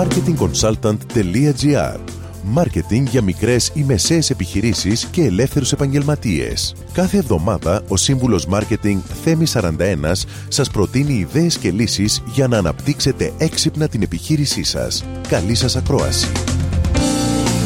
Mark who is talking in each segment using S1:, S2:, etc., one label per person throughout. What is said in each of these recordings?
S1: marketingconsultant.gr Μάρκετινγκ για μικρές ή μεσαίες επιχειρήσεις και ελεύθερους επαγγελματίες. Κάθε εβδομάδα ο σύμβουλος Μάρκετινγκ Θέμη 41 σας προτείνει ιδέες και λύσεις για να αναπτύξετε έξυπνα την επιχείρησή σας. Καλή σας ακρόαση.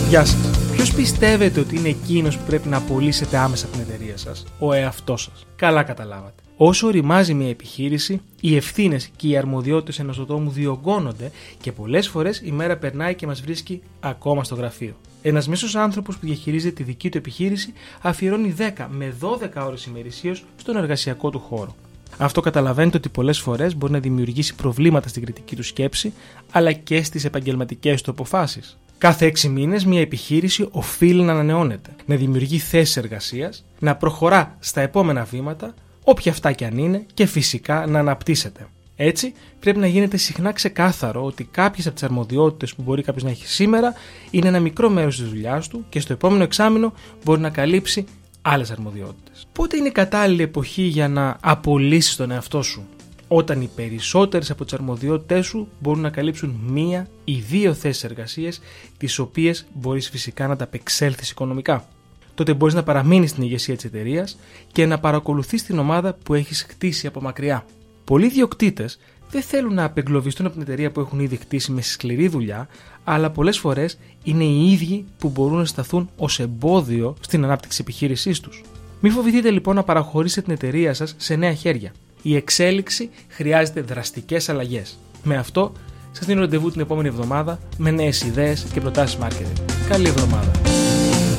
S2: Γεια σας. Ποιος πιστεύετε ότι είναι εκείνος που πρέπει να απολύσετε άμεσα από την εταιρεία σας, ο εαυτός σας. Καλά καταλάβατε. Όσο οριμάζει μια επιχείρηση, οι ευθύνες και οι αρμοδιότητες ενός ατόμου διωγγώνονται και πολλές φορές η μέρα περνάει και μας βρίσκει ακόμα στο γραφείο. Ένας μέσος άνθρωπος που διαχειρίζεται τη δική του επιχείρηση αφιερώνει 10 με 12 ώρες ημερησίως στον εργασιακό του χώρο. Αυτό καταλαβαίνετε ότι πολλές φορές μπορεί να δημιουργήσει προβλήματα στην κριτική του σκέψη, αλλά και στις επαγγελματικές του αποφάσεις. Κάθε 6 μήνες, μια επιχείρηση οφείλει να ανανεώνεται, να δημιουργεί θέσεις εργασίας, να προχωρά στα επόμενα βήματα, όποια αυτά και αν είναι, και φυσικά να αναπτύσσεται. Έτσι, πρέπει να γίνεται συχνά ξεκάθαρο ότι κάποιες από τις αρμοδιότητες που μπορεί κάποιος να έχει σήμερα είναι ένα μικρό μέρος της δουλειάς του και στο επόμενο εξάμεινο μπορεί να καλύψει άλλες αρμοδιότητες. Πότε είναι η κατάλληλη εποχή για να απολύσεις τον εαυτό σου, όταν οι περισσότερες από τις αρμοδιότητές σου μπορούν να καλύψουν μία ή δύο θέσεις εργασίας, τις οποίες μπορείς φυσικά να τα απεξέλθεις οικονομικά; Τότε μπορείς να παραμείνεις στην ηγεσία της εταιρείας και να παρακολουθείς την ομάδα που έχεις χτίσει από μακριά. Πολλοί διοκτήτε δεν θέλουν να απεγκλωβιστούν από την εταιρεία που έχουν ήδη χτίσει με σκληρή δουλειά, αλλά πολλές φορές είναι οι ίδιοι που μπορούν να σταθούν ως εμπόδιο στην ανάπτυξη επιχείρησής τους. Μην φοβηθείτε λοιπόν να παραχωρήσετε την εταιρεία σας σε νέα χέρια. Η εξέλιξη χρειάζεται δραστικές αλλαγές. Με αυτό, σας δίνω ραντεβού την επόμενη εβδομάδα με νέες ιδέες και προτάσεις marketing. Καλή εβδομάδα!